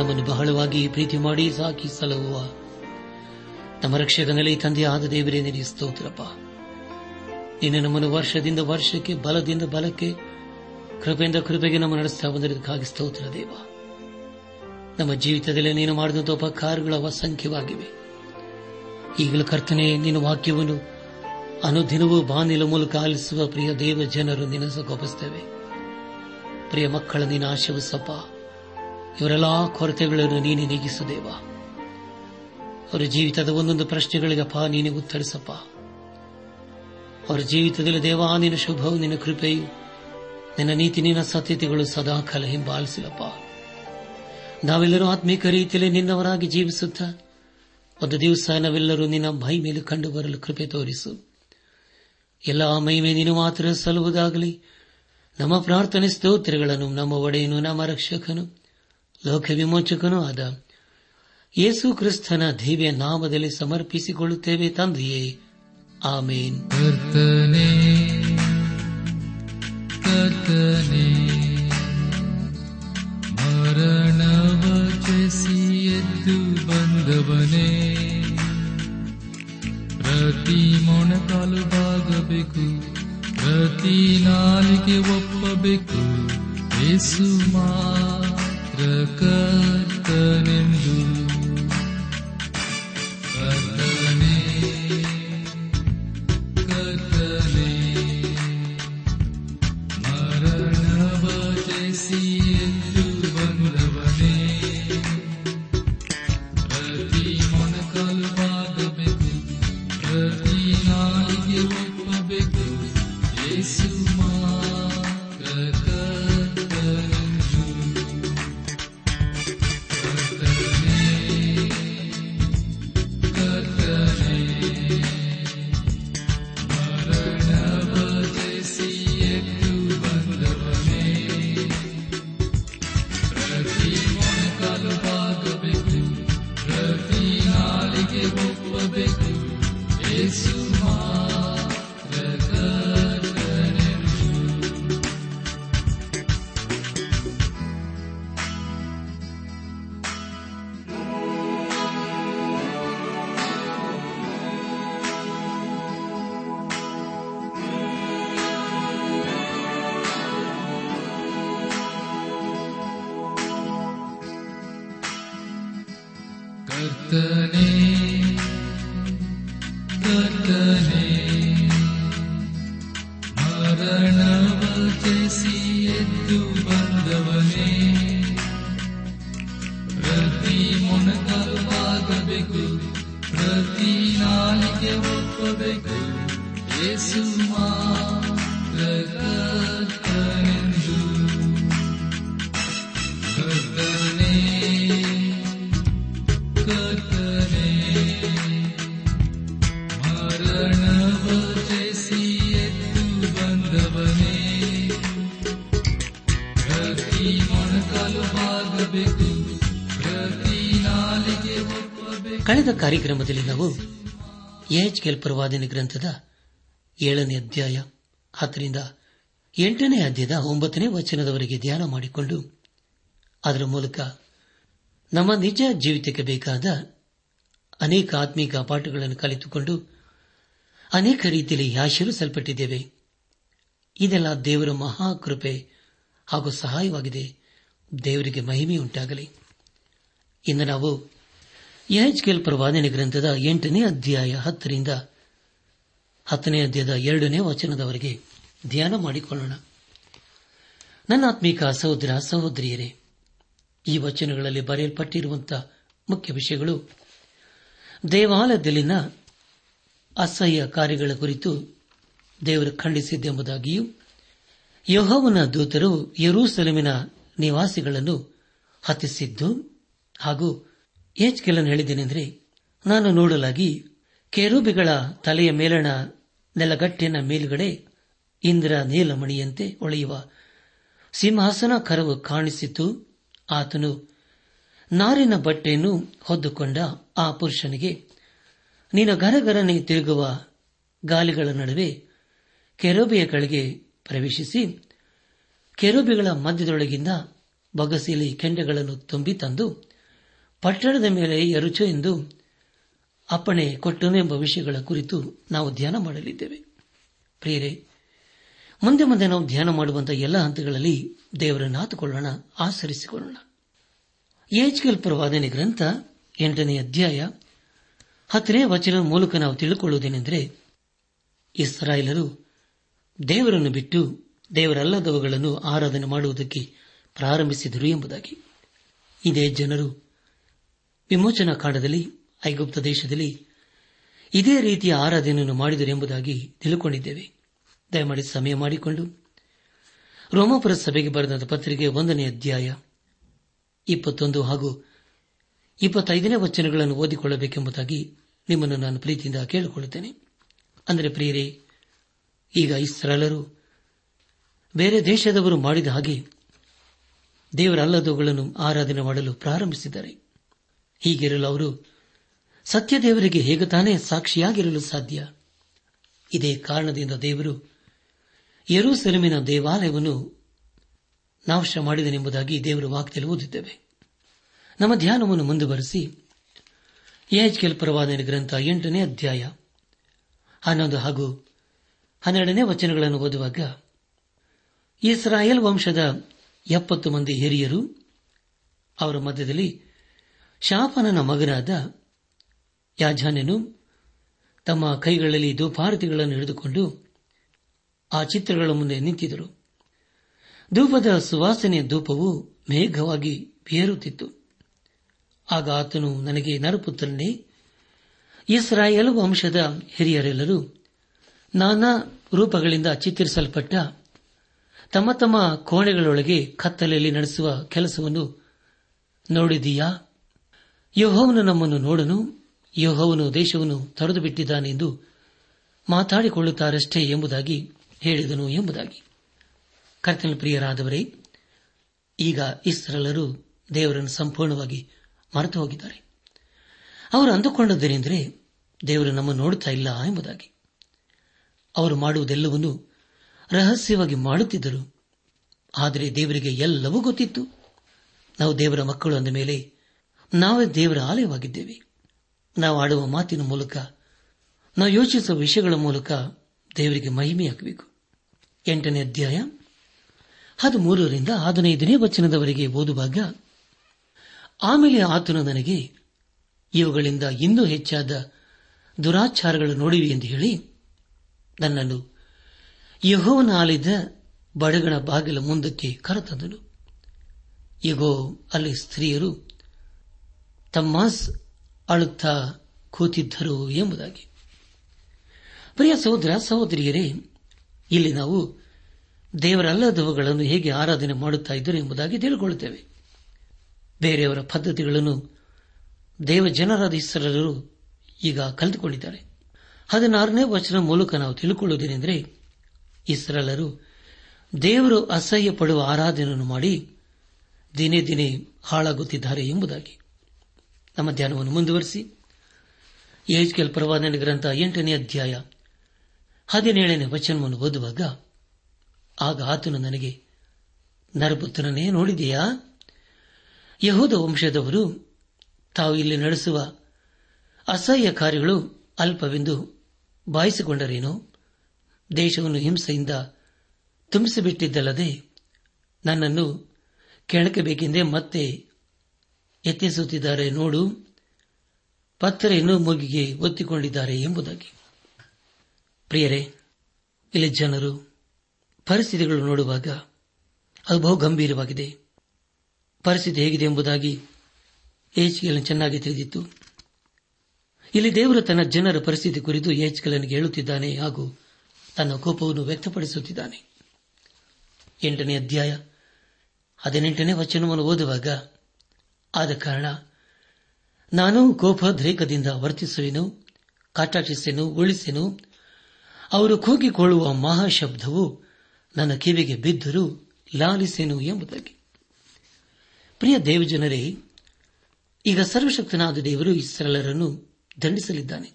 ನಮ್ಮನ್ನು ಬಹಳವಾಗಿ ಪ್ರೀತಿ ಮಾಡಿ ಸಾಕಿ ಸಲಹುವ ನಮ್ಮ ರಕ್ಷಕನಲ್ಲಿ ತಂದೆ ಆದ ದೇವರೇ ನಿನಗೆ ಸ್ತೋತ್ರಪ್ಪ. ನೀನು ನಮ್ಮನ್ನು ವರ್ಷದಿಂದ ವರ್ಷಕ್ಕೆ, ಬಲದಿಂದ ಬಲಕ್ಕೆ, ಕೃಪೆಯಿಂದ ಕೃಪೆಗೆ ನಮ್ಮ ನಡೆಸ್ತಾ ಬಂದಿರೋದಕ್ಕಾಗಿ ಸ್ತೋತ್ರ ದೇವ. ನಮ್ಮ ಜೀವಿತದಲ್ಲಿ ನೀನು ಮಾಡಿದಂಥ ಉಪಕಾರಗಳು ಅಸಂಖ್ಯವಾಗಿವೆ. ಈಗಲೂ ಕರ್ತನೆ, ನಿನ್ನ ವಾಕ್ಯವನ್ನು ಅನುದಿನವೂ ಬಾನಿಲ ಮೂಲಕ ಆಲಿಸುವ ಪ್ರಿಯ ದೇವ ಜನರು ನಿನ್ನ ಸಗೋಪಿಸುತ್ತೇವೆ ಪ್ರಿಯ ಮಕ್ಕಳ ನೀನು ಆಶೀರ್ವಸಪ್ಪ ಇವರೆಲ್ಲಾ ಕೊರತೆಗಳನ್ನು ನೀನೆ ನೀಗಿಸುದೇವ ಅವರ ಜೀವಿತದ ಒಂದೊಂದು ಪ್ರಶ್ನೆಗಳಿಗಪ್ಪ ನೀನೆ ಉತ್ತರಿಸಪ್ಪ. ಅವರ ಜೀವಿತದಲ್ಲಿ ದೇವ, ನಿನ್ನ ಶುಭವು, ನಿನ್ನ ಕೃಪೆಯು, ನಿನ್ನ ನೀತಿ, ನಿನ್ನ ಸತ್ಯತೆಗಳು ಸದಾ ಕಾಲ ಹಿಂಬಾಲಿಸಿಲಪ್ಪ. ನಾವೆಲ್ಲರೂ ಆತ್ಮೀಕ ರೀತಿಯಲ್ಲಿ ನಿನ್ನವರಾಗಿ ಜೀವಿಸುತ್ತ, ಒಂದು ದಿವಸ ನಾವೆಲ್ಲರೂ ನಿನ್ನ ಮೈ ಮೇಲೆ ಕಂಡು ಬರಲು ಕೃಪೆ ತೋರಿಸು. ಎಲ್ಲ ಮಹಿಮೆ ನೀನು ಮಾತ್ರ ಸಲ್ಲುವುದಾಗಲಿ, ನಮ್ಮ ಪ್ರಾರ್ಥನೆ ಸ್ತೋತ್ರಗಳನ್ನು, ನಮ್ಮ ಒಡೆಯನು, ನಮ್ಮ ರಕ್ಷಕನು ಲೋಕ ವಿಮೋಚಕನೂ ಆದ ಯೇಸು ಕ್ರಿಸ್ತನ ದಿವ್ಯ ನಾಮದಲ್ಲಿ ಸಮರ್ಪಿಸಿಕೊಳ್ಳುತ್ತೇವೆ ತಂದೆಯೇ ಆಮೇನ್ ಕರ್ತನೆ ಕರ್ತನೆ ಮರಣವ ಚೆಸಿ ಎದ್ದು ಬಂದವನೇ ಪ್ರತಿ ಮೊಣಕಾಲು ಬಾಗಬೇಕು ಪ್ರತಿ ನಾಲಿಗೆ ಒಪ್ಪಬೇಕು ಯೇಸು ಮಾತ್ರ ಕರ್ತನೆಂದು ಕರ್ತನೆ ಕಳೆದ ಕಾರ್ಯಕ್ರಮದಲ್ಲಿ ನಾವು ಎಚ್ ಪ್ರವಾದನೆ ಗ್ರಂಥದ ಏಳನೇ ಅಧ್ಯಾಯ ಹತ್ತರಿಂದ ಎಂಟನೇ ಅಧ್ಯಾಯದ ಒಂಬತ್ತನೇ ವಚನದವರೆಗೆ ಧ್ಯಾನ ಮಾಡಿಕೊಂಡು ಅದರ ಮೂಲಕ ನಮ್ಮ ನಿಜ ಜೀವಿತಕ್ಕೆ ಬೇಕಾದ ಅನೇಕ ಆತ್ಮೀಕ ಪಾಠಗಳನ್ನು ಕಲಿತುಕೊಂಡು ಅನೇಕ ರೀತಿಯಲ್ಲಿ ಆಶೀರ್ವಿಸಲ್ಪಟ್ಟಿದ್ದೇವೆ. ಇದೆಲ್ಲ ದೇವರ ಮಹಾಕೃಪೆ ಹಾಗೂ ಸಹಾಯವಾಗಿದೆ. ದೇವರಿಗೆ ಮಹಿಮೆಯುಂಟಾಗಲಿ. ಇಂದು ನಾವು ಯಹಜ್ಕೇಲ್ ಪ್ರವಾದನೆ ಗ್ರಂಥದ ಎಂಟನೇ ಅಧ್ಯಾಯ ಹತ್ತರಿಂದ ಹತ್ತನೇ ಅಧ್ಯಾಯದ ಎರಡನೇ ವಚನದವರೆಗೆ ಧ್ಯಾನ ಮಾಡಿಕೊಳ್ಳೋಣ. ನನ್ನ ಆತ್ಮೀಕ ಸಹೋದರ, ಸಹೋದರಿಯರೇ, ಈ ವಚನಗಳಲ್ಲಿ ಬರೆಯಲ್ಪಟ್ಟಿರುವಂತಹ ಮುಖ್ಯ ವಿಷಯಗಳು ದೇವಾಲಯದಲ್ಲಿನ ಅಸಹ್ಯ ಕಾರ್ಯಗಳ ಕುರಿತು ದೇವರು ಖಂಡಿಸಿದ್ದೆಂಬುದಾಗಿಯೂ ಯಹೋವನ ದೂತರು ಯರೂಸೆಲಮಿನ ನಿವಾಸಿಗಳನ್ನು ಹತಿಸಿದ್ದು ಹಾಗೂ ಏಜ್ಕೆಲನ್ನು ಹೇಳಿದ್ದೇನೆಂದರೆ, ನಾನು ನೋಡಲಾಗಿ ಕೆರೂಬಿಗಳ ತಲೆಯ ಮೇಲಣ ನೆಲಗಟ್ಟಿನ ಮೇಲುಗಡೆ ಇಂದ್ರ ನೀಲಮಣಿಯಂತೆ ಒಳೆಯುವ ಸಿಂಹಾಸನ ಕರವು ಕಾಣಿಸಿತು. ಆತನು ನಾರಿನ ಬಟ್ಟೆಯನ್ನು ಹೊದ್ದುಕೊಂಡ ಆ ಪುರುಷನಿಗೆ ನೀನು ಗರಗರನೆ ತಿರುಗುವ ಗಾಲಿಗಳ ನಡುವೆ ಕೆರೋಬಿಯ ಕಳಿಗೆ ಪ್ರವೇಶಿಸಿ ಕೆರೋಬಿಗಳ ಮಧ್ಯದೊಳಗಿಂದ ಬಗಸೀಲಿ ಕೆಂಡಗಳನ್ನು ತುಂಬಿ ತಂದು ಪಟ್ಟಣದ ಮೇಲೆ ಎರುಚು ಎಂದು ಅಪ್ಪಣೆ ಕೊಟ್ಟನು ಎಂಬ ವಿಷಯಗಳ ಕುರಿತು ನಾವು ಧ್ಯಾನ ಮಾಡಲಿದ್ದೇವೆ. ಪ್ರಿಯರೇ, ಮುಂದೆ ಮುಂದೆ ನಾವು ಧ್ಯಾನ ಮಾಡುವಂತಹ ಎಲ್ಲ ಹಂತಗಳಲ್ಲಿ ದೇವರನ್ನು ಆತುಕೊಳ್ಳೋಣ ಆಚರಿಸಿಕೊಳ್ಳೋಣ. ಏಜ್ಕೆಲ್ ಪ್ರವಾದನೆ ಗ್ರಂಥ ಎಂಟನೇ ಅಧ್ಯಾಯ ಹತ್ತನೇ ವಚನ ಮೂಲಕ ನಾವು ತಿಳಿದುಕೊಳ್ಳುವುದೇನೆಂದರೆ ಇಸ್ರಾಯೇಲರು ದೇವರನ್ನು ಬಿಟ್ಟು ದೇವರಲ್ಲದವುಗಳನ್ನು ಆರಾಧನೆ ಮಾಡುವುದಕ್ಕೆ ಪ್ರಾರಂಭಿಸಿದರು ಎಂಬುದಾಗಿ. ಇದೇ ಜನರು ವಿಮೋಚನಾ ಕಾಂಡದಲ್ಲಿ ಐಗುಪ್ತ ದೇಶದಲ್ಲಿ ಇದೇ ರೀತಿಯ ಆರಾಧನೆಯನ್ನು ಮಾಡಿದರು ಎಂಬುದಾಗಿ ತಿಳುಕೊಂಡಿದ್ದೇವೆ. ದಯಮಾಡಿ ಸಮಯ ಮಾಡಿಕೊಂಡು ರೋಮಾಪುರ ಸಭೆಗೆ ಬರೆದ ಪತ್ರಿಕೆ ಒಂದನೇ ಅಧ್ಯಾಯ ಇಪ್ಪತ್ತೊಂದು ಹಾಗೂ ಇಪ್ಪತ್ತೈದನೇ ವಚನಗಳನ್ನು ಓದಿಕೊಳ್ಳಬೇಕೆಂಬುದಾಗಿ ನಿಮ್ಮನ್ನು ನಾನು ಪ್ರೀತಿಯಿಂದ ಕೇಳಿಕೊಳ್ಳುತ್ತೇನೆ. ಅಂದರೆ ಪ್ರಿಯರೇ, ಈಗ ಇಸ್ರಾಲರು ಬೇರೆ ದೇಶದವರು ಮಾಡಿದ ಹಾಗೆ ದೇವರಲ್ಲದವುಗಳನ್ನು ಆರಾಧನೆ ಮಾಡಲು ಪ್ರಾರಂಭಿಸಿದ್ದಾರೆ. ಹೀಗಿರಲು ಅವರು ಸತ್ಯದೇವರಿಗೆ ಹೇಗೆ ತಾನೇ ಸಾಕ್ಷಿಯಾಗಿರಲು ಸಾಧ್ಯ? ಇದೇ ಕಾರಣದಿಂದ ದೇವರು ಯರೂಸೆಲಮಿನ ದೇವಾಲಯವನ್ನು ನಾಶ ಮಾಡಿದನೆಂಬುದಾಗಿ ದೇವರ ವಾಕ್ಯದಲ್ಲಿ ಓದಿದ್ದೇವೆ ನಮ್ಮ ಧ್ಯಾನವನ್ನು ಮುಂದುವರೆಸಿ ಎಚ್ಕೆಲ್ ಪರವಾದ ಗ್ರಂಥ ಎಂಟನೇ ಅಧ್ಯಾಯ ಹನ್ನೊಂದು ಹಾಗೂ ಹನ್ನೆರಡನೇ ವಚನಗಳನ್ನು ಓದುವಾಗ ಇಸ್ರಾಯೇಲ್ ವಂಶದ ಎಪ್ಪತ್ತು ಮಂದಿ ಹಿರಿಯರು ಅವರ ಮಧ್ಯದಲ್ಲಿ ಶಾಪನನ ಮಗನಾದ ಯಾಜಾನ್ಯನು ತಮ್ಮ ಕೈಗಳಲ್ಲಿ ಧೂಪಾರತಿಗಳನ್ನು ಹಿಡಿದುಕೊಂಡು ಆ ಚಿತ್ರಗಳ ಮುಂದೆ ನಿಂತಿದ್ದರು. ಧೂಪದ ಸುವಾಸನೆಯ ಧೂಪವು ಮೇಘವಾಗಿ ಬೇರುತ್ತಿತ್ತು. ಆಗ ಆತನು ನನಗೆ ನರಪುತ್ರನೇ ಇಸ್ರಾಯೇಲ್ ವಂಶದ ಹಿರಿಯರೆಲ್ಲರೂ ನಾನಾ ರೂಪಗಳಿಂದ ಚಿತ್ರಿಸಲ್ಪಟ್ಟ ತಮ್ಮ ತಮ್ಮ ಕೋಣೆಗಳೊಳಗೆ ಕತ್ತಲೆಯಲ್ಲಿ ನಡೆಸುವ ಕೆಲಸವನ್ನು ನೋಡಿದೀಯಾ? ಯಹೋವನು ನಮ್ಮನ್ನು ನೋಡನು, ಯಹೋವನು ದೇಶವನ್ನು ತೊರೆದು ಬಿಟ್ಟಿದ್ದಾನೆಂದು ಮಾತಾಡಿಕೊಳ್ಳುತ್ತಾರಷ್ಟೇ ಎಂಬುದಾಗಿ ಹೇಳಿದನು ಎಂಬುದಾಗಿ. ಕರ್ತನ ಪ್ರಿಯರಾದವರೇ, ಈಗ ಇಸ್ರಲರು ದೇವರನ್ನು ಸಂಪೂರ್ಣವಾಗಿ ಮರೆತು ಹೋಗಿದ್ದಾರೆ. ಅವರು ಅಂದುಕೊಂಡದ್ದೇನೆಂದರೆ ದೇವರು ನಮ್ಮನ್ನು ನೋಡುತ್ತಾ ಇಲ್ಲ ಎಂಬುದಾಗಿ. ಅವರು ಮಾಡುವುದೆಲ್ಲವನ್ನೂ ರಹಸ್ಯವಾಗಿ ಮಾಡುತ್ತಿದ್ದರು. ಆದರೆ ದೇವರಿಗೆ ಎಲ್ಲವೂ ಗೊತ್ತಿತ್ತು. ನಾವು ದೇವರ ಮಕ್ಕಳು ಅಂದ ಮೇಲೆ ನಾವೇ ದೇವರ ಆಲಯವಾಗಿದ್ದೇವೆ. ನಾವು ಆಡುವ ಮಾತಿನ ಮೂಲಕ, ನಾವು ಯೋಚಿಸುವ ವಿಷಯಗಳ ಮೂಲಕ ದೇವರಿಗೆ ಮಹಿಮೆಯಾಗಬೇಕು. ಎಂಟನೇ ಅಧ್ಯಾಯ ಹದಿಮೂರರಿಂದ ಹದಿನೈದನೇ ವಚನದವರೆಗೆ ಓದುವಾಗ ಆಮೇಲೆ ಆತನು ನನಗೆ, ಇವುಗಳಿಂದ ಇನ್ನೂ ಹೆಚ್ಚಾದ ದುರಾಚಾರಗಳು ನೋಡಿವೆ ಎಂದು ಹೇಳಿ, ನನ್ನನ್ನು ಯಹೋವನ ಆಲಿದ ಬಡಗಣ ಬಾಗಿಲ ಮುಂದಕ್ಕೆ ಕರೆತಂದನು. ಈಗೋ ಅಲ್ಲಿ ಸ್ತ್ರೀಯರು ತಮ್ಮಾಸ್ ಅಳುತ್ತಾ ಕೂತಿದ್ದರು ಎಂಬುದಾಗಿ. ಪ್ರಿಯ ಸಹೋದರ, ಸಹೋದರಿಯರೇ, ಇಲ್ಲಿ ನಾವು ದೇವರಲ್ಲದವುಗಳನ್ನು ಹೇಗೆ ಆರಾಧನೆ ಮಾಡುತ್ತಾ ಇದ್ದರು ಎಂಬುದಾಗಿ ತಿಳಿದುಕೊಳ್ಳುತ್ತೇವೆ. ಬೇರೆಯವರ ಪದ್ಧತಿಗಳನ್ನು ದೇವ ಜನರಾದ ಇಸ್ರರು ಈಗ ಕಲಿತುಕೊಂಡಿದ್ದಾರೆ. ಹದಿನಾರನೇ ವಚನ ಮೂಲಕ ನಾವು ತಿಳ್ಕೊಳ್ಳುವುದೇನೆಂದರೆ ಇಸ್ರಲರು ದೇವರು ಅಸಹ್ಯ ಪಡುವ ಆರಾಧನೆಯನ್ನು ಮಾಡಿ ದಿನೇ ದಿನೇ ಹಾಳಾಗುತ್ತಿದ್ದಾರೆ ಎಂಬುದಾಗಿ. ನಮ್ಮ ಧ್ಯಾನವನ್ನು ಮುಂದುವರಿಸಿ. ಏಜ್ಕೆಲ್ ಪ್ರವಾದನೆ ಗ್ರಂಥ ಎಂಟನೇ ಅಧ್ಯಾಯ ಹದಿನೇಳನೇ ವಚನವನ್ನು ಓದುವಾಗ, ಆಗ ಆತನು ನನಗೆ, ನರಪುತ್ರನೇ ನೋಡಿದೆಯಾ? ಯಹೂದ ವಂಶದವರು ತಾವು ಇಲ್ಲಿ ನಡೆಸುವ ಅಸಹ್ಯ ಕಾರ್ಯಗಳು ಅಲ್ಪವೆಂದು ಬಾಯಿಸಿಕೊಂಡರೇನೋ ದೇಶವನ್ನು ಹಿಂಸೆಯಿಂದ ತುಂಬಿಸಿಬಿಟ್ಟಿದ್ದಲ್ಲದೆ ನನ್ನನ್ನು ಕೆಣಕಬೇಕೆಂದೇ ಮತ್ತೆ ಯತ್ನಿಸುತ್ತಿದ್ದಾರೆ ನೋಡು. ಪತ್ರೆಯನ್ನು ಮೂಗಿಗೆ ಒತ್ತಿಕೊಂಡಿದ್ದಾರೆ ಎಂಬುದಾಗಿ. ಪ್ರಿಯರೇ, ಇಲ್ಲಿ ಜನರು ಪರಿಸ್ಥಿತಿಗಳು ನೋಡುವಾಗ ಅದು ಬಹು ಗಂಭೀರವಾಗಿದೆ. ಪರಿಸ್ಥಿತಿ ಹೇಗಿದೆ ಎಂಬುದಾಗಿ ಏಚಿಕೆಯನ್ನು ಚೆನ್ನಾಗಿ ತಿಳಿದಿತ್ತು. ಇಲ್ಲಿ ದೇವರು ತನ್ನ ಜನರ ಪರಿಸ್ಥಿತಿ ಕುರಿತು ಏಚಿಕಲನಿಗೆ ಹೇಳುತ್ತಿದ್ದಾನೆ ಹಾಗೂ ತನ್ನ ಕೋಪವನ್ನು ವ್ಯಕ್ತಪಡಿಸುತ್ತಿದ್ದಾನೆ. ಎಂಟನೇ ಅಧ್ಯಾಯ ಹದಿನೆಂಟನೇ ವಚನವನ್ನು ಓದುವಾಗ, ಆದ ಕಾರಣ ನಾನು ಕೋಪದ್ರೇಕದಿಂದ ವರ್ತಿಸುವೆನು ಕಾಟಾಟಿಸೆನು ಉಳಿಸೆನು. ಅವರು ಕೂಗಿಕೊಳ್ಳುವ ಮಹಾಶಬ್ದವು ನನ್ನ ಕಿವಿಗೆ ಬಿದ್ದರೂ ಲಾಲಿಸೆನು ಎಂಬುದಾಗಿ. ಪ್ರಿಯ ದೇವಜನರೇ, ಈಗ ಸರ್ವಶಕ್ತನಾದ ದೇವರು ಇಸ್ರಲರನ್ನು ದಂಡಿಸಲಿದ್ದಾನೆ.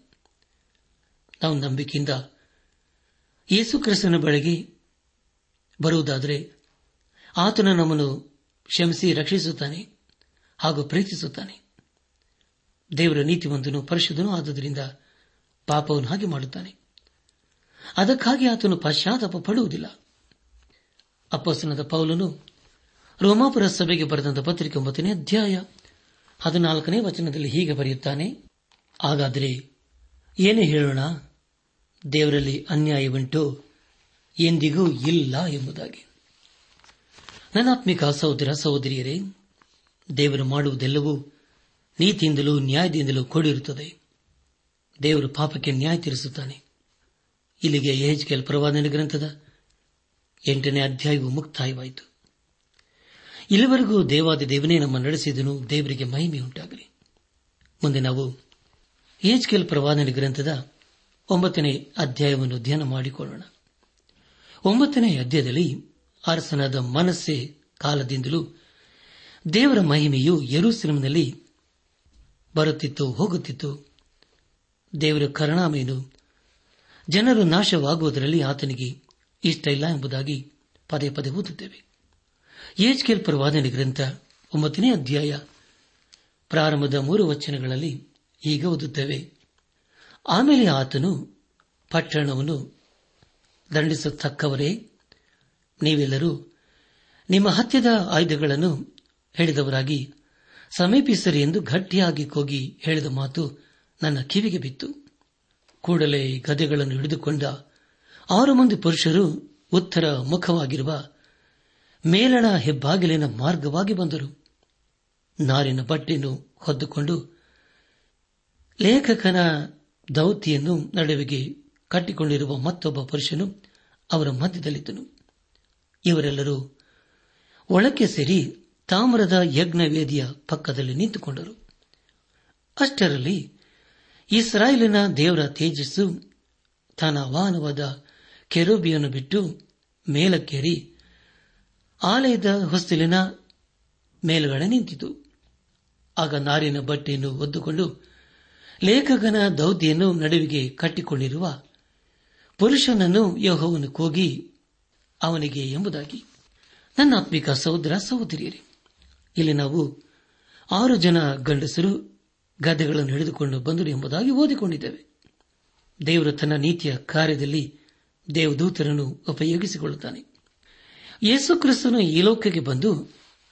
ನಾವು ನಂಬಿಕೆಯಿಂದ ಯೇಸು ಕ್ರಿಸ್ತನ ಬಳಿಗೆ ಬರುವುದಾದರೆ ಆತನು ನಮ್ಮನ್ನು ಕ್ಷಮಿಸಿ ರಕ್ಷಿಸುತ್ತಾನೆ ಹಾಗೂ ಪ್ರೀತಿಸುತ್ತಾನೆ. ದೇವರ ನೀತಿವಂತನು ಪರಿಶುದ್ಧನೂ ಆದುದರಿಂದ ಪಾಪವನ್ನು ಹಾಗೆ ಮಾಡುತ್ತಾನೆ. ಅದಕ್ಕಾಗಿ ಆತನು ಪಶ್ಚಾತ್ತಾಪ ಪಡುವುದಿಲ್ಲ. ಅಪ್ಪಸನದ ಪೌಲನು ರೋಮಾಪುರ ಸಭೆಗೆ ಬರೆದಂತ ಪತ್ರಿಕೆ ಒಂಬತ್ತನೇ ಅಧ್ಯಾಯ ಹದಿನಾಲ್ಕನೇ ವಚನದಲ್ಲಿ ಹೀಗೆ ಬರೆಯುತ್ತಾನೆ, ಹಾಗಾದರೆ ಏನೇ ಹೇಳೋಣ, ದೇವರಲ್ಲಿ ಅನ್ಯಾಯವುಂಟು, ಎಂದಿಗೂ ಇಲ್ಲ ಎಂಬುದಾಗಿ. ನನಾತ್ಮಿಕ ಸಹೋದರ ಸಹೋದರಿಯರೇ, ದೇವರು ಮಾಡುವುದೆಲ್ಲವೂ ನೀತಿಯಿಂದಲೂ ನ್ಯಾಯದಿಂದಲೂ ಕೂಡಿರುತ್ತದೆ. ದೇವರು ಪಾಪಕ್ಕೆ ನ್ಯಾಯ ತೀರಿಸುತ್ತಾನೆ. ಇಲ್ಲಿಗೆ ಎಹೆಜ್ಕೆಲ್ ಪ್ರವಾದನ ಗ್ರಂಥದ ಎಂಟನೇ ಅಧ್ಯಾಯವು ಮುಕ್ತಾಯವಾಯಿತು. ಇಲ್ಲಿವರೆಗೂ ದೇವಾದಿ ದೇವನೇ ನಮ್ಮ ನಡೆಸಿದನು, ದೇವರಿಗೆ ಮಹಿಮೆಯುಂಟಾಗಲಿ ಮುಂದೆ ನಾವು ಏಜ್ಕೆಲ್ ಪ್ರವಾದನೆ ಗ್ರಂಥದ ಒಂಬತ್ತನೇ ಅಧ್ಯಾಯವನ್ನು ಧ್ಯಾನ ಮಾಡಿಕೊಳ್ಳೋಣ. ಒಂಬತ್ತನೇ ಅಧ್ಯಾಯದಲ್ಲಿ ಅರಸನಾದ ಮನಸ್ಸೆ ಕಾಲದಿಂದಲೂ ದೇವರ ಮಹಿಮೆಯು ಯರೂಸಲೇಮಿನಲ್ಲಿ ಬರುತ್ತಿತ್ತು, ಹೋಗುತ್ತಿತ್ತು. ದೇವರ ಕರುಣಾಮೆಯನ್ನು ಜನರು ನಾಶವಾಗುವುದರಲ್ಲಿ ಆತನಿಗೆ ಇಷ್ಟ ಇಲ್ಲ ಎಂಬುದಾಗಿ ಪದೇ ಪದೇ ಓದುತ್ತೇವೆ. ಏಜ್ಕೆಲ್ ಪ್ರವಾದನೆ ಗ್ರಂಥ ಒಂಬತ್ತನೇ ಅಧ್ಯಾಯ ಪ್ರಾರಂಭದ ಮೂರು ವಚನಗಳಲ್ಲಿ ಈಗ ಓದುತ್ತೇವೆ. ಆಮೇಲೆ ಆತನು ಪಟ್ಟಣವನ್ನು ದಂಡಿಸತಕ್ಕವರೇ, ನೀವೆಲ್ಲರೂ ನಿಮ್ಮ ಹತ್ಯದ ಆಯುಧಗಳನ್ನು ಹೇಳಿದವರಾಗಿ ಸಮೀಪಿಸರಿ ಎಂದು ಗಟ್ಟಿಯಾಗಿ ಕೂಗಿ ಹೇಳಿದ ಮಾತು ನನ್ನ ಕಿವಿಗೆ ಬಿತ್ತು. ಕೂಡಲೇ ಗದೆಗಳನ್ನು ಹಿಡಿದುಕೊಂಡ ಆರು ಮಂದಿ ಪುರುಷರು ಉತ್ತರ ಮುಖವಾಗಿರುವ ಮೇಲಣ ಹೆಬ್ಬಾಗಿಲಿನ ಮಾರ್ಗವಾಗಿ ಬಂದರು. ನಾರಿನ ಬಟ್ಟೆಯನ್ನು ಹೊದ್ದುಕೊಂಡು ಲೇಖಕನ ದೌತಿಯನ್ನು ನಡುವೆಗೆ ಕಟ್ಟಿಕೊಂಡಿರುವ ಮತ್ತೊಬ್ಬ ಪುರುಷನು ಅವರ ಮಧ್ಯದಲ್ಲಿದ್ದನು. ಇವರೆಲ್ಲರೂ ಒಳಕ್ಕೆ ಸೇರಿ ತಾಮ್ರದ ಯಜ್ಞವೇದಿಯ ಪಕ್ಕದಲ್ಲಿ ನಿಂತುಕೊಂಡರು. ಅಷ್ಟರಲ್ಲಿ ಇಸ್ರಾಯೇಲಿನ ದೇವರ ತೇಜಸ್ಸು, ತನ್ನ ವಾಹನವಾದ ಕೆರೋಬಿಯನ್ನು ಬಿಟ್ಟು ಮೇಲಕ್ಕೇರಿ ಆಲಯದ ಹೊಸ್ತಿಲಿನ ಮೇಲುಗಡೆ ನಿಂತಿತು. ಆಗ ನಾರಿನ ಬಟ್ಟೆಯನ್ನು ಒದ್ದುಕೊಂಡು ಲೇಖಕನ ದೌದ್ಯನ್ನು ನಡುವಿಗೆ ಕಟ್ಟಿಕೊಂಡಿರುವ ಪುರುಷನನ್ನು ಯೋಹವನ್ನು ಕೂಗಿ ಅವನಿಗೆ ಎಂಬುದಾಗಿ, ನನ್ನ ಆತ್ಮಿಕ ಸಹೋದರ ಸಹೋದರಿಯರೇ, ಇಲ್ಲಿ ನಾವು ಆರು ಜನ ಗಂಡಸರು ಗದ್ದೆಗಳನ್ನು ಹಿಡಿದುಕೊಂಡು ಬಂದರು ಎಂಬುದಾಗಿ ಓದಿಕೊಂಡಿದ್ದೇವೆ. ದೇವರು ತನ್ನ ನೀತಿಯ ಕಾರ್ಯದಲ್ಲಿ ದೇವದೂತರನ್ನು ಉಪಯೋಗಿಸಿಕೊಳ್ಳುತ್ತಾನೆ. ಯೇಸು ಕ್ರಿಸ್ತನು ಈ ಲೋಕಕ್ಕೆ ಬಂದು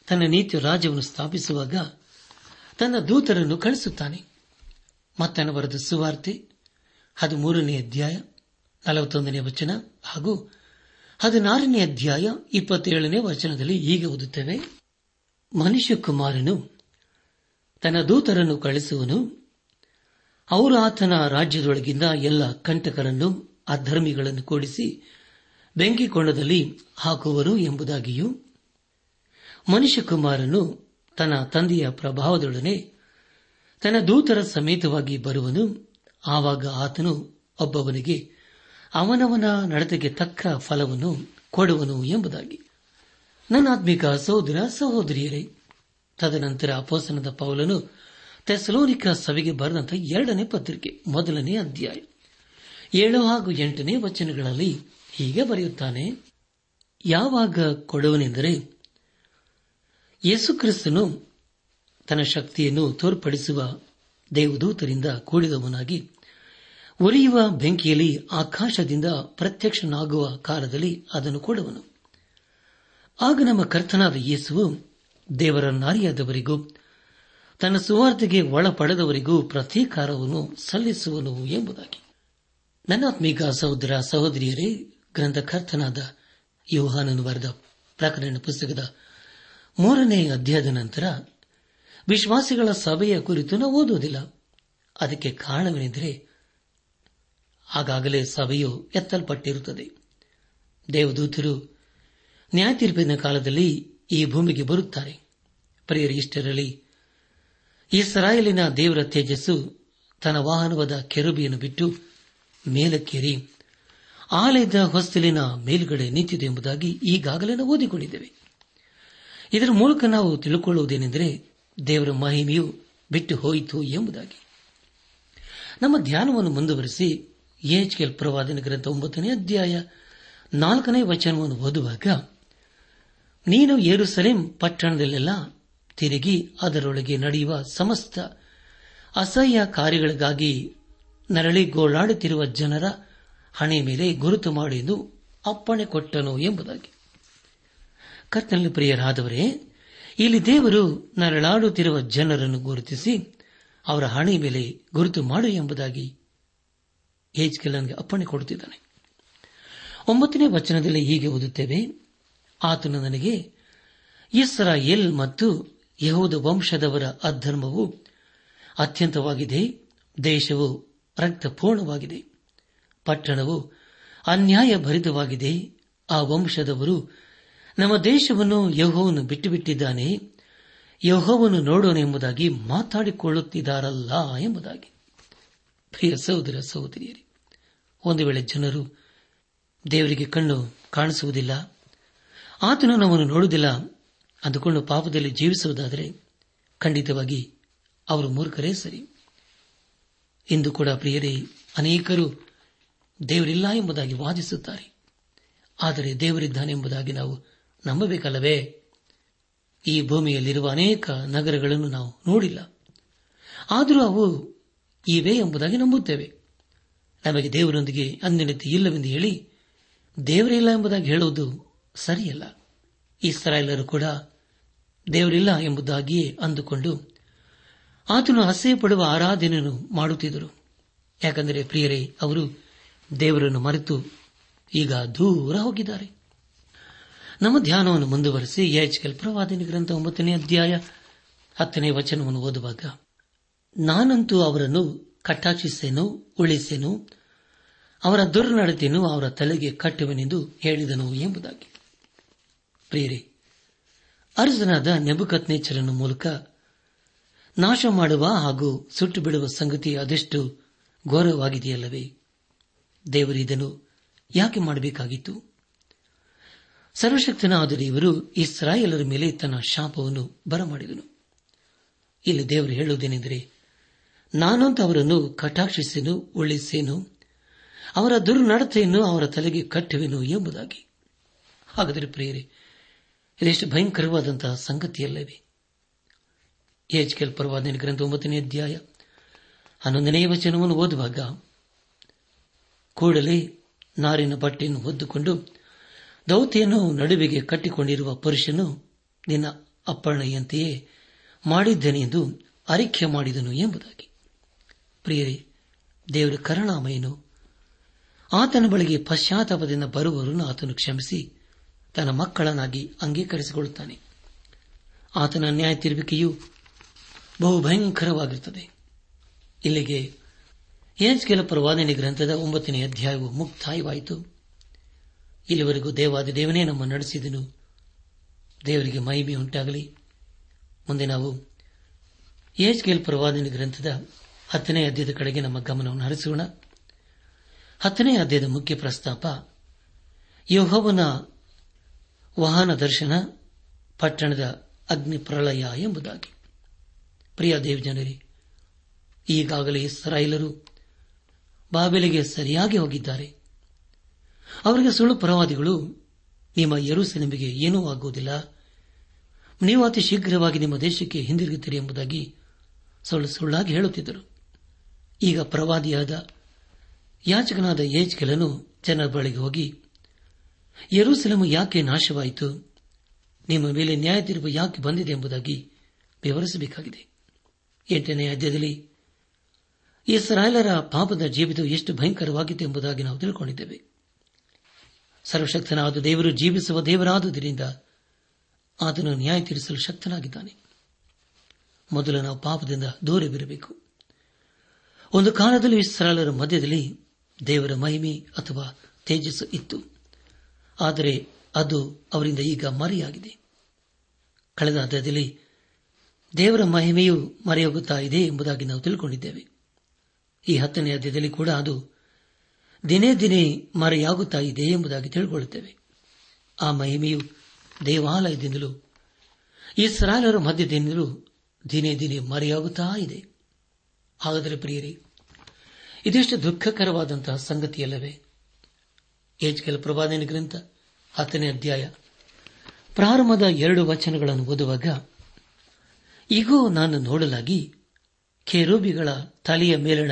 ತನ್ನ ನೀತಿಯ ರಾಜ್ಯವನ್ನು ಸ್ಥಾಪಿಸುವಾಗ ತನ್ನ ದೂತರನ್ನು ಕಳಿಸುತ್ತಾನೆ ಮತ್ತನ ಬರೆದ ಸುವಾರ್ತೆ ಹದಿಮೂರನೇ ಅಧ್ಯಾಯ ನಲವತ್ತೊಂದನೇ ವಚನ ಹಾಗೂ ಹದಿನಾರನೇ ಅಧ್ಯಾಯ ಇಪ್ಪತ್ತೇಳನೇ ವಚನದಲ್ಲಿ ಹೀಗೆ ಓದುತ್ತೇವೆ. ಮನುಷ್ಯ ಕುಮಾರನು ತನ್ನ ದೂತರನ್ನು ಕಳಿಸುವನು ಅವರು ಆತನ ರಾಜ್ಯದೊಳಗಿಂದ ಎಲ್ಲ ಕಂಟಕರನ್ನು ಅಧರ್ಮಿಗಳನ್ನು ಕೂಡಿಸಿ ಬೆಂಕಿಕೊಂಡದಲ್ಲಿ ಹಾಕುವರು ಎಂಬುದಾಗಿಯೂ ಮನುಷ್ಯಕುಮಾರನು ತನ್ನ ತಂದೆಯ ಪ್ರಭಾವದೊಡನೆ ತನ್ನ ದೂತರ ಸಮೇತವಾಗಿ ಬರುವನು. ಆವಾಗ ಆತನು ಒಬ್ಬವನಿಗೆ ಅವನವನ ನಡತೆಗೆ ತಕ್ಕ ಫಲವನ್ನು ಕೊಡುವನು ಎಂಬುದಾಗಿ. ನನ್ನ ಆತ್ಮಿಕ ಸಹೋದರ, ಸಹೋದರಿಯರೇ, ತದನಂತರ ಅಪೋಸನದ ಪೌಲನು ತೆಸಲೋನಿಕ ಸಭೆಗೆ ಬರೆದಂತಹ ಎರಡನೇ ಪತ್ರಿಕೆ, ಮೊದಲನೇ ಅಧ್ಯಾಯ, ಏಳು ಹಾಗೂ ಎಂಟನೇ ವಚನಗಳಲ್ಲಿ ಹೀಗೆ ಬರೆಯುತ್ತಾನೆ, ಯಾವಾಗ ಕೊಡುವನೆಂದರೆ, ಯೇಸುಕ್ರಿಸ್ತನು ತನ್ನ ಶಕ್ತಿಯನ್ನು ತೋರ್ಪಡಿಸುವ ದೇವದೂತರಿಂದ ಕೂಡಿದವನಾಗಿ ಉರಿಯುವ ಬೆಂಕಿಯಲ್ಲಿ ಆಕಾಶದಿಂದ ಪ್ರತ್ಯಕ್ಷನಾಗುವ ಕಾಲದಲ್ಲಿ ಅದನ್ನು ಕೊಡುವನು. ಆಗ ನಮ್ಮ ಕರ್ತನಾದ ಯೇಸುವು ದೇವರ ನಾರಿಯಾದವರಿಗೂ ತನ್ನ ಸುವಾರ್ತೆಗೆ ಒಳಪಡೆದವರಿಗೂ ಪ್ರತೀಕಾರವನ್ನು ಸಲ್ಲಿಸುವನು ಎಂಬುದಾಗಿ. ನನ್ನಾತ್ಮೀಕ ಸಹೋದರ ಸಹೋದರಿಯರೇ ಗ್ರಂಥಕರ್ತನಾದ ಯೋಹಾನನು ಬರೆದ ಪ್ರಕರಣ ಪುಸ್ತಕದ ಮೂರನೇ ಅಧ್ಯಾಯದ ನಂತರ, ವಿಶ್ವಾಸಿಗಳ ಸಭೆಯ ಕುರಿತು ನಾವು ಓದುವುದಿಲ್ಲ. ಅದಕ್ಕೆ ಕಾರಣವೇನೆಂದರೆ, ಆಗಾಗಲೇ ಸಭೆಯು ಎತ್ತಲ್ಪಟ್ಟಿರುತ್ತದೆ. ದೇವದೂತರು ನ್ಯಾಯತೀರ್ಪಿನ ಕಾಲದಲ್ಲಿ ಈ ಭೂಮಿಗೆ ಬರುತ್ತಾರೆ. ಪ್ರಿಯರಿ, ಇಷ್ಟರಲ್ಲಿ ಇಸ್ರಾಯೇಲಿನ ದೇವರ ತೇಜಸ್ಸು ತನ್ನ ವಾಹನವಾದ ಕೆರುಬಿಯನ್ನು ಬಿಟ್ಟು ಮೇಲಕ್ಕೇರಿ. ಆಲಯದ ಹೊಸ್ತಿಲಿನ ಮೇಲುಗಡೆ ನಿಂತಿದೆ ಎಂಬುದಾಗಿ ಈಗಾಗಲೇ ನಾವು ಓದಿಕೊಂಡಿದ್ದೇವೆ. ಇದರ ಮೂಲಕ ನಾವು ತಿಳುಕೊಳ್ಳುವುದೇನೆಂದರೆ ದೇವರ ಮಹಿಮೆಯು ಬಿಟ್ಟು ಹೋಯಿತು ಎಂಬುದಾಗಿ. ನಮ್ಮ ಧ್ಯಾನವನ್ನು ಮುಂದುವರೆಸಿ ಎಚ್ಕೆಲ್ ಪ್ರವಾದನ ಗ್ರಂಥ ಒಂಬತ್ತನೇ ಅಧ್ಯಾಯ ನಾಲ್ಕನೇ ವಚನವನ್ನು ಓದುವಾಗ, ನೀನು ಏರುಸಲೇಂ ಪಟ್ಟಣದಲ್ಲೆಲ್ಲ ತಿರುಗಿ ಅದರೊಳಗೆ ನಡೆಯುವ ಸಮಸ್ತ ಅಸಹ್ಯ ಕಾರ್ಯಗಳಿಗಾಗಿ ನರಳಿ ಗೋಳಾಡುತ್ತಿರುವ ಜನರ ಹಣೆ ಮೇಲೆ ಗುರುತು ಮಾಡಿ ಎಂದು ಅಪ್ಪಣೆ ಕೊಟ್ಟನು ಎಂಬುದಾಗಿ. ಕರ್ತನಲ್ಲಿ ಪ್ರಿಯರಾದವರೇ, ಇಲ್ಲಿ ದೇವರು ನರಳಾಡುತ್ತಿರುವ ಜನರನ್ನು ಗುರುತಿಸಿ ಅವರ ಹಣೆ ಮೇಲೆ ಗುರುತು ಮಾಡು ಎಂಬುದಾಗಿ ಹೇಜ್ಕೆಲನ್ಗೆ ಅಪ್ಪಣೆ ಕೊಡುತ್ತಿದ್ದಾನೆ. ಒಂಬತ್ತನೇ ವಚನದಲ್ಲಿ ಹೀಗೆ ಓದುತ್ತೇವೆ, ಆತನು ನನಗೆ, ಇಸ್ರಾಯೇಲ್ ಮತ್ತು ಯಹೂದ ವಂಶದವರ ಅಧರ್ಮವು ಅತ್ಯಂತವಾಗಿದೆ, ದೇಶವು ರಕ್ತಪೂರ್ಣವಾಗಿದೆ. ಪಟ್ಟಣವು ಅನ್ಯಾಯ ಭರಿತವಾಗಿದೆ ಆ ವಂಶದವರು ನಮ್ಮ ದೇಶವನ್ನು ಯಹೋವನ್ನು ಬಿಟ್ಟು ಬಿಟ್ಟಿದ್ದಾನೆ ಯಹೋವನ್ನು ನೋಡೋಣ ಎಂಬುದಾಗಿ ಮಾತಾಡಿಕೊಳ್ಳುತ್ತಿದ್ದಾರಲ್ಲ ಎಂಬುದಾಗಿ. ಪ್ರಿಯ ಸಹೋದರ ಸಹೋದರಿಯರೇ, ಒಂದು ವೇಳೆ ಜನರು ದೇವರಿಗೆ ಕಣ್ಣು ಕಾಣಿಸುವುದಿಲ್ಲ, ಆತನು ನಮ್ಮನ್ನು ನೋಡುವುದಿಲ್ಲ, ಅಂದುಕೊಂಡು ಪಾಪದಲ್ಲಿ ಜೀವಿಸುವುದಾದರೆ ಖಂಡಿತವಾಗಿ ಅವರು ಮೂರ್ಖರೇ ಸರಿ. ಇಂದು ಕೂಡ ಪ್ರಿಯರೇ, ಅನೇಕರು ದೇವರಿಲ್ಲ ಎಂಬುದಾಗಿ ವಾದಿಸುತ್ತಾರೆ. ಆದರೆ ದೇವರಿದ್ದಾನೆ ಎಂಬುದಾಗಿ ನಾವು ನಂಬಬೇಕಲ್ಲವೇ? ಈ ಭೂಮಿಯಲ್ಲಿರುವ ಅನೇಕ ನಗರಗಳನ್ನು ನಾವು ನೋಡಿಲ್ಲ. ಆದರೂ ಅವು ಇವೆ ಎಂಬುದಾಗಿ ನಂಬುತ್ತೇವೆ. ನಮಗೆ ದೇವರೊಂದಿಗೆ ಅಂದಿನತೆ ಇಲ್ಲವೆಂದು ಹೇಳಿ ದೇವರಿಲ್ಲ ಎಂಬುದಾಗಿ ಹೇಳುವುದು ಸರಿಯಲ್ಲ. ಇಸ್ರಾಯೇಲರು ಕೂಡ ದೇವರಿಲ್ಲ ಎಂಬುದಾಗಿಯೇ ಅಂದುಕೊಂಡು ಆತನು ಅಸಹ್ಯ ಪಡುವ ಆರಾಧನೆಯನ್ನು ಮಾಡುತ್ತಿದ್ದರು. ಯಾಕೆಂದರೆ ಪ್ರಿಯರೇ, ಅವರು ದೇವರನ್ನು ಮರೆತು ಈಗ ದೂರ ಹೋಗಿದ್ದಾರೆ. ನಮ್ಮ ಧ್ಯಾನವನ್ನು ಮುಂದುವರೆಸಿ ಎಚ್ಕೆಲ್ ಪ್ರವಾದಿನ ಗ್ರಂಥ ಒಂಬತ್ತನೇ ಅಧ್ಯಾಯ ಹತ್ತನೇ ವಚನವನ್ನು ಓದುವಾಗ, ನಾನಂತೂ ಅವರನ್ನು ಕಟಾಕ್ಷಿಸೇನು, ಉಳಿಸೇನು, ಅವರ ದುರ್ನಡತೆಯನ್ನು ಅವರ ತಲೆಗೆ ಕಟ್ಟುವೆನೆಂದು ಹೇಳಿದನು ಎಂಬುದಾಗಿ. ಪ್ರಿಯರೇ ಅರ್ಜುನಾದ ನೆಬುಕತ್ನೇಚರನ ಮೂಲಕ ನಾಶ ಮಾಡುವ ಹಾಗೂ ಸುಟ್ಟು ಬಿಡುವ ಸಂಗತಿ ಅದೆಷ್ಟು ಘೋರವಾಗಿದೆಯಲ್ಲವೇ? ದೇವರು ಇದನ್ನು ಯಾಕೆ ಮಾಡಬೇಕಾಗಿತ್ತು? ಸರ್ವಶಕ್ತನಾದ ದೇವರು ಇಸ್ರಾಯೇಲರ ಮೇಲೆ ತನ್ನ ಶಾಪವನ್ನು ಬರಮಾಡಿದನು. ಇಲ್ಲಿ ದೇವರು ಹೇಳುವುದೇನೆಂದರೆ, ನಾನಂತ ಅವರನ್ನು ಕಟಾಕ್ಷಿಸೇನು, ಉಳಿಸೇನು, ಅವರ ದುರ್ನಡತೆಯನ್ನು ಅವರ ತಲೆಗೆ ಕಟ್ಟುವೆನು ಎಂಬುದಾಗಿ. ಹಾಗಾದರೆ ಪ್ರಿಯರೇ, ಇದೆಷ್ಟು ಭಯಂಕರವಾದಂತಹ ಸಂಗತಿಯಲ್ಲವೇ? ಎಚ್ಕೆಲ್ ಪರವಾದ ಗ್ರಂಥ ಒಂಬತ್ತನೇ ಅಧ್ಯಾಯ ಹನ್ನೊಂದನೇ ವಚನವನ್ನು ಓದುವಾಗ ಕೂಡಲೇ ನಾರಿನ ಬಟ್ಟೆಯನ್ನು ಹೊದ್ದುಕೊಂಡು ದೌತಿಯನ್ನು ನಡುವಿಗೆ ಕಟ್ಟಿಕೊಂಡಿರುವ ಪುರುಷನು, ನಿನ್ನ ಅಪ್ಪಣೆಯಂತೆಯೇ ಮಾಡಿದ್ದೇನೆ ಎಂದು ಅರಿಕೆ ಮಾಡಿದನು ಎಂಬುದಾಗಿ. ಪ್ರಿಯರೇ, ದೇವರ ಕರುಣಾಮಯನು ಆತನ ಬಳಿಗೆ ಪಶ್ಚಾತ್ತಾಪದಿಂದ ಬರುವವರನ್ನು ಆತನು ಕ್ಷಮಿಸಿ ತನ್ನ ಮಕ್ಕಳನ್ನಾಗಿ ಅಂಗೀಕರಿಸಿಕೊಳ್ಳುತ್ತಾನೆ. ಆತನ ನ್ಯಾಯ ತಿರುವಿಕೆಯು ಬಹು ಭಯಂಕರವಾಗಿರುತ್ತದೆ ಇಲ್ಲಿಗೆ ಕೆಲ ಪ್ರವಾದನೆ ಗ್ರಂಥದ ಒಂಬತ್ತನೇ ಅಧ್ಯಾಯವು ಮುಕ್ತಾಯವಾಯಿತು. ಇಲ್ಲಿವರೆಗೂ ದೇವಾದ ದೇವನೇ ನಮ್ಮ ನಡೆಸಿದನು. ದೇವರಿಗೆ ಮೈಬಿ ಉಂಟಾಗಲಿ. ಮುಂದೆ ನಾವು ಕೆಲ್ ಪ್ರವಾದನೆ ಗ್ರಂಥದ ಹತ್ತನೇ ಅಧ್ಯಾಯದ ಕಡೆಗೆ ನಮ್ಮ ಗಮನವನ್ನು ಹರಿಸೋಣ. ಹತ್ತನೇ ಅಧ್ಯಾಯದ ಮುಖ್ಯ ಪ್ರಸ್ತಾಪ, ಯೋಹವನ ವಾಹನ ದರ್ಶನ ಪಟ್ಟಣದ ಅಗ್ನಿ ಪ್ರಳಯ ಎಂಬುದಾಗಿ. ಪ್ರಿಯ ದೇವಜನರೇ, ಈಗಾಗಲೇ ಇಸ್ರಾಯೇಲರು ಬಾಬೆಲೆಗೆ ಸರಿಯಾಗಿ ಹೋಗಿದ್ದಾರೆ. ಅವರಿಗೆ ಸುಳ್ಳು ಪ್ರವಾದಿಗಳು, ನಿಮ್ಮ ಯರುಸೆನೆಂಬಿಗೆ ಏನೂ ಆಗುವುದಿಲ್ಲ. ನೀವು ಅತಿ ಶೀಘ್ರವಾಗಿ ನಿಮ್ಮ ದೇಶಕ್ಕೆ ಹಿಂದಿರುಗುತ್ತೀರಿ ಎಂಬುದಾಗಿ ಸುಳ್ಳು ಸುಳ್ಳಾಗಿ ಹೇಳುತ್ತಿದ್ದರು. ಈಗ ಪ್ರವಾದಿಯಾದ ಯಾಚಕನಾದ ಏಜ್ಕೆಲನು ಜನರ ಬಳಿಗೆ ಹೋಗಿ, ಯರುಸೆಲಮು ಯಾಕೆ ನಾಶವಾಯಿತು? ನಿಮ್ಮ ಮೇಲೆ ನ್ಯಾಯ ತೀರ್ಪು ಯಾಕೆ ಬಂದಿದೆ ಎಂಬುದಾಗಿ ವಿವರಿಸಬೇಕಾಗಿದೆ. ಎಂಟನೇ ಅಧ್ಯಾಯದಲ್ಲಿ ಇಸ್ರಾಯೇಲರ ಪಾಪದ ಜೀವಿತ ಎಷ್ಟು ಭಯಂಕರವಾಗಿತ್ತು ಎಂಬುದಾಗಿ ನಾವು ತಿಳ್ಕೊಂಡಿದ್ದೇವೆ. ಸರ್ವಶಕ್ತನಾದ ದೇವರು ಜೀವಿಸುವ ದೇವರಾದುದರಿಂದ ಆತನು ನ್ಯಾಯ ತೀರಿಸಲು ಶಕ್ತನಾಗಿದ್ದಾನೆ. ಮೊದಲು ನಾವು ಪಾಪದಿಂದ ದೂರವಿರಬೇಕು. ಒಂದು ಕಾಲದಲ್ಲಿ ಇಸ್ರಾಯೇಲರ ಮಧ್ಯದಲ್ಲಿ ದೇವರ ಮಹಿಮೆ ಅಥವಾ ತೇಜಸ್ಸು ಇತ್ತು. ಆದರೆ ಅದು ಅವರಿಂದ ಈಗ ಮರೆಯಾಗಿದೆ. ಕಳೆದ ಹಂತದಲ್ಲಿ ದೇವರ ಮಹಿಮೆಯು ಮರೆಯೋಗುತ್ತಾ ಇದೆ ಎಂಬುದಾಗಿ ನಾವು ತಿಳ್ಕೊಂಡಿದ್ದೇವೆ. ಈ ಹತ್ತನೇ ಅಧ್ಯಾಯದಲ್ಲಿ ಕೂಡ ಅದು ದಿನೇ ದಿನೇ ಮರೆಯಾಗುತ್ತಾ ಇದೆ ಎಂಬುದಾಗಿ ತಿಳಿದುಕೊಳ್ಳುತ್ತೇವೆ ಆ ಮಹಿಮೆಯು ದೇವಾಲಯದಿಂದಲೂ ಇಸ್ರಾಲರ ಮಧ್ಯದಿಂದಲೂ ದಿನೇ ದಿನೇ ಮರೆಯಾಗುತ್ತಾ ಇದೆ. ಹಾಗಾದರೆ ಪ್ರಿಯರಿ, ಇದೆಷ್ಟು ದುಃಖಕರವಾದಂತಹ ಸಂಗತಿಯಲ್ಲವೇ? ಏಜ್ಕೆಲ್ ಪ್ರಭಾದನ ಗ್ರಂಥ ಹತ್ತನೇ ಅಧ್ಯಾಯ ಪ್ರಾರಂಭದ ಎರಡು ವಚನಗಳನ್ನು ಓದುವಾಗ ಈಗೂ ನಾನು ನೋಡಲಾಗಿ ಖೇರೂಬಿಗಳ ತಲೆಯ ಮೇಲಣ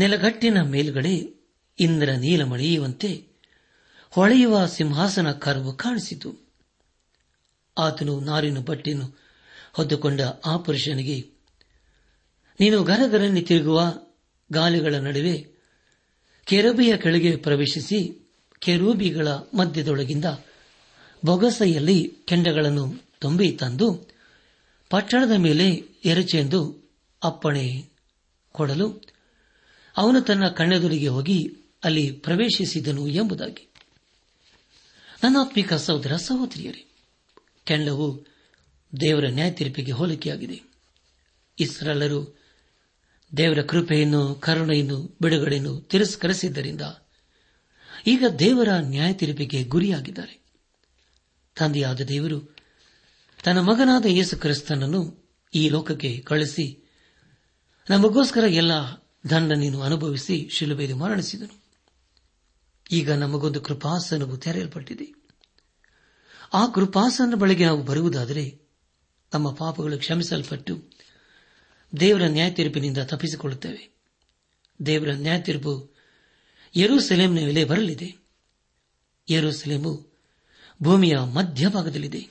ನೆಲಗಟ್ಟಿನ ಮೇಲುಗಡೆ ಇಂದ್ರ ನೀಲಮಳೆಯುವಂತೆ ಹೊಳೆಯುವ ಸಿಂಹಾಸನ ಕರುವು ಕಾಣಿಸಿತು. ಆತನು ನಾರಿನ ಬಟ್ಟೆಯನ್ನು ಹೊದ್ದುಕೊಂಡ ಆ ಪುರುಷನಿಗೆ, ನೀನು ಗರಗರನ್ನಿ ತಿರುಗುವ ಗಾಲಿಗಳ ನಡುವೆ ಕೆರಬಿಯ ಕೆಳಗೆ ಪ್ರವೇಶಿಸಿ ಕೆರೂಬಿಗಳ ಮಧ್ಯದೊಳಗಿಂದ ಬೊಗಸೆಯಲ್ಲಿ ಕೆಂಡಗಳನ್ನು ತುಂಬಿ ತಂದು ಪಟ್ಟಣದ ಮೇಲೆ ಎರಚೆಂದು ಅಪ್ಪಣೆ ಕೊಡಲು ಅವನು ತನ್ನ ಕಣ್ಣೆದುರಿಗೆ ಹೋಗಿ ಅಲ್ಲಿ ಪ್ರವೇಶಿಸಿದನು ಎಂಬುದಾಗಿ. ನನ್ನಾತ್ಮಿಕ ಸಹೋದರ ಸಹೋದರಿಯರೇ, ಕೆಂಡವು ದೇವರ ನ್ಯಾಯ ತೀರ್ಪಿಗೆ ಹೋಲಿಕೆಯಾಗಿದೆ. ಇಸ್ರಾಲರು ದೇವರ ಕೃಪೆಯನ್ನು, ಕರುಣೆಯನ್ನು, ಬಿಡುಗಡೆಯನ್ನು ತಿರಸ್ಕರಿಸಿದ್ದರಿಂದ ಈಗ ದೇವರ ನ್ಯಾಯ ತೀರ್ಪಿಗೆ ಗುರಿಯಾಗಿದ್ದಾರೆ. ತಂದೆಯಾದ ದೇವರು ತನ್ನ ಮಗನಾದ ಯೇಸು ಕ್ರಿಸ್ತನನ್ನು ಈ ಲೋಕಕ್ಕೆ ಕಳಿಸಿ ನಮಗೋಸ್ಕರ ಎಲ್ಲ ದಂಡನೆಯನ್ನು ಅನುಭವಿಸಿ ಶಿಲುಬೆಯಲ್ಲಿ ಮರಣಿಸಿದನು. ಈಗ ನಮಗೊಂದು ಕೃಪಾಸನವು ತೆರೆಯಲ್ಪಟ್ಟಿದೆ. ಆ ಕೃಪಾಸನ ಬಳಿಗೆ ನಾವು ಬರುವುದಾದರೆ ನಮ್ಮ ಪಾಪಗಳು ಕ್ಷಮಿಸಲ್ಪಟ್ಟು ದೇವರ ನ್ಯಾಯ ತೀರ್ಪಿನಿಂದ ತಪ್ಪಿಸಿಕೊಳ್ಳುತ್ತೇವೆ. ದೇವರ ನ್ಯಾಯ ತೀರ್ಪು ಯರೂಸೆಲೆಂನ ಮೇಲೆ ಬರಲಿದೆ. ಯರೂಸೆಲೆಮು ಭೂಮಿಯ ಮಧ್ಯಭಾಗದಲ್ಲಿದೆ.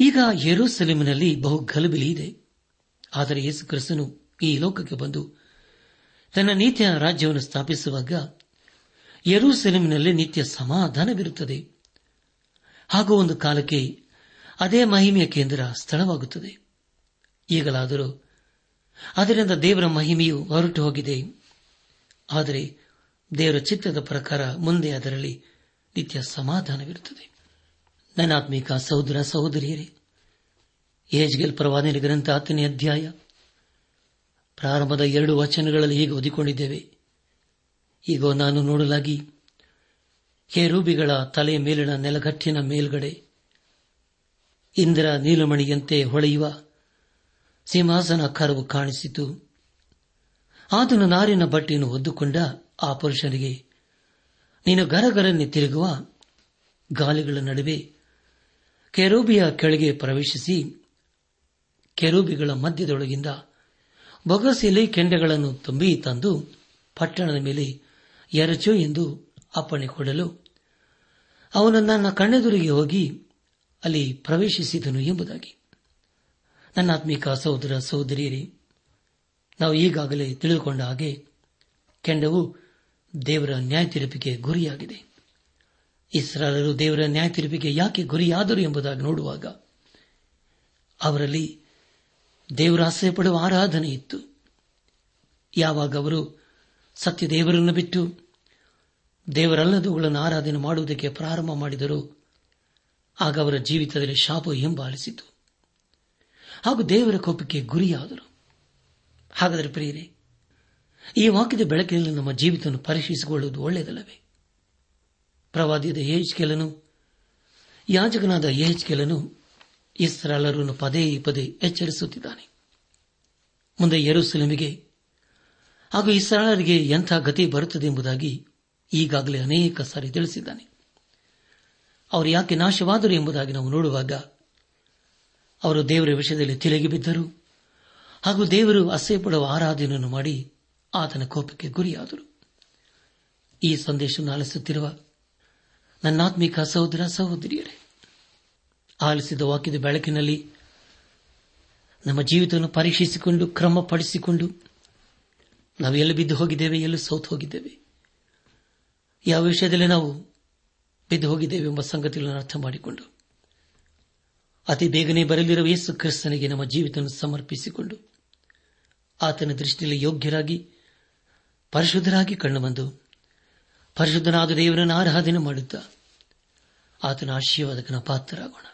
ಈಗ ಯರೂಸೆಲೆಮಿನಲ್ಲಿ ಬಹು ಗಲಬಿಲಿ ಇದೆ ಆದರೆ ಯೇಸು ಕ್ರಿಸ್ತನು ಈ ಲೋಕಕ್ಕೆ ಬಂದು ತನ್ನ ನೀತಿಯ ರಾಜ್ಯವನ್ನು ಸ್ಥಾಪಿಸುವಾಗ ಯರೂಸೆಲೆಮಿನಲ್ಲಿ ನಿತ್ಯ ಸಮಾಧಾನವಿರುತ್ತದೆ ಹಾಗೂ ಒಂದು ಕಾಲಕ್ಕೆ ಅದೇ ಮಹಿಮೆಯ ಕೇಂದ್ರ ಸ್ಥಳವಾಗುತ್ತದೆ. ಈಗಲಾದರೂ ಅದರಿಂದ ದೇವರ ಮಹಿಮೆಯು ಹೊರಟು ಹೋಗಿದೆ. ಆದರೆ ದೇವರ ಚಿತ್ತದ ಪ್ರಕಾರ ಮುಂದೆ ಅದರಲ್ಲಿ ನಿತ್ಯ ಸಮಾಧಾನವಿರುತ್ತದೆ ನನ್ನಾತ್ಮೀಕ ಸಹೋದರ ಸಹೋದರಿಯರೇ ಏಜ್ಗೆಲ್ ಪ್ರವಾದನೆ ಗ್ರಂಥ ಹತ್ತನೇ ಅಧ್ಯಾಯ ಪ್ರಾರಂಭದ ಎರಡು ವಚನಗಳಲ್ಲಿ ಹೀಗೆ ಓದಿಕೊಂಡಿದ್ದೇವೆ. ಈಗ ನಾನು ನೋಡಲಾಗಿ ಹೇರೂಬಿಗಳ ತಲೆಯ ಮೇಲಿನ ನೆಲಗಟ್ಟಿನ ಮೇಲ್ಗಡೆ, ಇಂದ್ರ ನೀಲಮಣಿಯಂತೆ ಹೊಳೆಯುವ ಸಿಂಹಾಸನ ಕರವು ಕಾಣಿಸಿತು. ಆತನು ನಾರಿನ ಬಟ್ಟೆಯನ್ನು ಹೊದ್ದುಕೊಂಡ ಆ ಪುರುಷನಿಗೆ, ನೀನು ಗರಗರನ್ನೇ ತಿರುಗುವ ಗಾಲಿಗಳ ನಡುವೆ ಕೆರೂಬಿಯ ಕೆಳಗೆ ಪ್ರವೇಶಿಸಿ, ಕೆರೂಬಿಗಳ ಮಧ್ಯದೊಳಗಿಂದ ಬೊಗಸೆಯಲ್ಲಿ ಕೆಂಡಗಳನ್ನು ತುಂಬಿ ತಂದು ಪಟ್ಟಣದ ಮೇಲೆ ಎರಚು ಎಂದು ಅಪ್ಪಣೆ ಕೊಡಲು ಅವನು ನನ್ನ ಕಣ್ಣೆದುರಿಗೆ ಹೋಗಿ ಅಲ್ಲಿ ಪ್ರವೇಶಿಸಿದನು ಎಂಬುದಾಗಿ. ನನ್ನ ಆತ್ಮಿಕ ಸಹೋದರ ಸಹೋದರಿಯರೇ, ನಾವು ಈಗಾಗಲೇ ತಿಳಿದುಕೊಂಡ ಹಾಗೆ ಕೆಂಡವು ದೇವರ ನ್ಯಾಯ ತೀರ್ಪಿಗೆ ಗುರಿಯಾಗಿದೆ. ಇಸ್ರಾಲರು ದೇವರ ನ್ಯಾಯ ತೀರ್ಪಿಗೆ ಯಾಕೆ ಗುರಿಯಾದರು ಎಂಬುದಾಗಿ ನೋಡುವಾಗ ಅವರಲ್ಲಿ ದೇವರ ಆಸೆ ಪಡುವ ಆರಾಧನೆ ಇತ್ತು. ಯಾವಾಗ ಅವರು ಸತ್ಯದೇವರನ್ನು ಬಿಟ್ಟು ದೇವರಲ್ಲದವುಗಳನ್ನು ಆರಾಧನೆ ಮಾಡುವುದಕ್ಕೆ ಪ್ರಾರಂಭ ಮಾಡಿದರು, ಆಗ ಅವರ ಜೀವಿತದಲ್ಲಿ ಶಾಪ ಹಿಂಬಾಲಿಸಿತು. ಹಾಗೂ ದೇವರ ಕೋಪಕ್ಕೆ ಗುರಿಯಾದರು. ಹಾಗಾದರೆ ಪ್ರಿಯರಿ, ಈ ವಾಕ್ಯದ ಬೆಳಕಿನಲ್ಲಿ ನಮ್ಮ ಜೀವಿತವನ್ನು ಪರೀಕ್ಷಿಸಿಕೊಳ್ಳುವುದು ಒಳ್ಳೆಯದಲ್ಲವೇ? ಪ್ರವಾದಿಯಾದ ಯೇಜ್ಕೆಲನು ಯಾಜಕನಾದ ಯೇಜ್ಕೆಲನು ಇಸ್ರಾಲರನ್ನು ಪದೇ ಪದೇ ಎಚ್ಚರಿಸುತ್ತಿದ್ದಾನೆ. ಮುಂದೆ ಯರುಸಲಮಿಗೆ, ಹಾಗೂ ಇಸ್ರಾಲರಿಗೆ ಎಂಥ ಗತಿ ಬರುತ್ತದೆ ಎಂಬುದಾಗಿ ಈಗಾಗಲೇ ಅನೇಕ ಸಾರಿ ತಿಳಿಸಿದ್ದಾನೆ. ಅವರು ಯಾಕೆ ನಾಶವಾದರು ಎಂಬುದಾಗಿ ನಾವು ನೋಡುವಾಗ, ಅವರು ದೇವರ ವಿಷಯದಲ್ಲಿ ತಿಲಗಿ ಬಿದ್ದರು, ಹಾಗೂ ದೇವರು ಅಸಹ್ಯಪಡುವ ಆರಾಧನೆಯನ್ನು ಮಾಡಿ ಆತನ ಕೋಪಕ್ಕೆ ಗುರಿಯಾದರು. ಈ ಸಂದೇಶವನ್ನು ಆಲಿಸುತ್ತಿರುವ ನನ್ನಾತ್ಮಿಕ ಸಹೋದರ ಸಹೋದರಿಯರೇ ಆಲಿಸಿದ ವಾಕ್ಯದ ಬೆಳಕಿನಲ್ಲಿ ನಮ್ಮ ಜೀವಿತವನ್ನು ಪರೀಕ್ಷಿಸಿಕೊಂಡು, ಕ್ರಮಪಡಿಸಿಕೊಂಡು ನಾವು ಎಲ್ಲಿ ಬಿದ್ದು ಹೋಗಿದ್ದೇವೆ, ಎಲ್ಲಿ ಸೌತ್ ಹೋಗಿದ್ದೇವೆ, ಯಾವ ವಿಷಯದಲ್ಲಿ ನಾವು ಬಿದ್ದು ಹೋಗಿದ್ದೇವೆ ಎಂಬ ಸಂಗತಿಗಳನ್ನು ಅರ್ಥ ಮಾಡಿಕೊಂಡು, ಅತಿ ಬೇಗನೆ ಬರಲಿರುವ ಯೇಸು ಕ್ರಿಸ್ತನಿಗೆ ನಮ್ಮ ಜೀವಿತ ಸಮರ್ಪಿಸಿಕೊಂಡು, ಆತನ ದೃಷ್ಟಿಯಲ್ಲಿ ಯೋಗ್ಯರಾಗಿ, ಪರಿಶುದ್ಧರಾಗಿ ಕಂಡುಬಂದು, ಪರಿಶುದ್ಧನಾದ ದೇವರನ್ನು ಆರಾಧನೆ ಮಾಡುತ್ತಾ, ಆತನ ಆಶೀರ್ವಾದಕನ ಪಾತ್ರರಾಗೋಣ.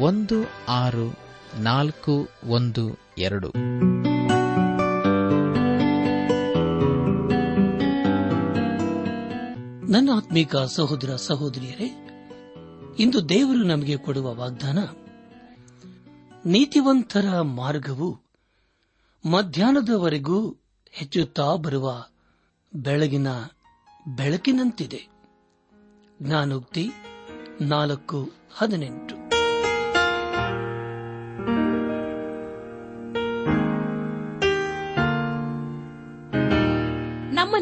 ಒಂದು ಆರು ನಾಲ್ಕು ಒಂದು ಎರಡು. ನನ್ನ ಆತ್ಮೀಕ ಸಹೋದರ ಸಹೋದರಿಯರೇ, ಇಂದು ದೇವರು ನಮಗೆ ಕೊಡುವ ವಾಗ್ದಾನ, ನೀತಿವಂತರ ಮಾರ್ಗವು ಮಧ್ಯಾಹ್ನದವರೆಗೂ ಹೆಚ್ಚುತ್ತಾ ಬರುವ ಬೆಳಗಿನ ಬೆಳಕಿನಂತಿದೆ. ಜ್ಞಾನೋಕ್ತಿ ನಾಲ್ಕು ಹದಿನೆಂಟು.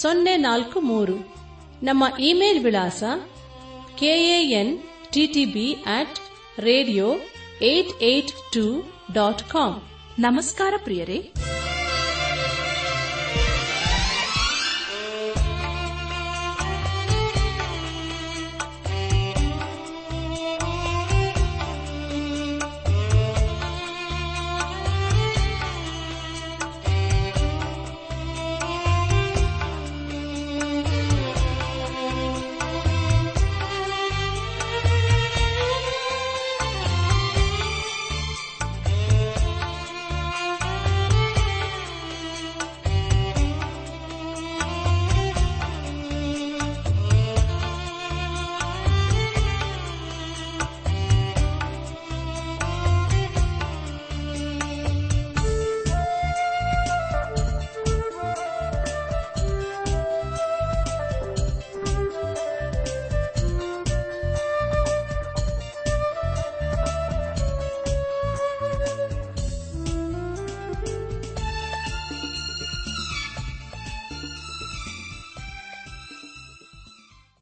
ಸೊನ್ನೆ ನಾಲ್ಕು ಮೂರು. ನಮ್ಮ ಇಮೇಲ್ ವಿಳಾಸ K A N T T B at radio eight eight two dot com ನಮಸ್ಕಾರ ಪ್ರಿಯರೇ.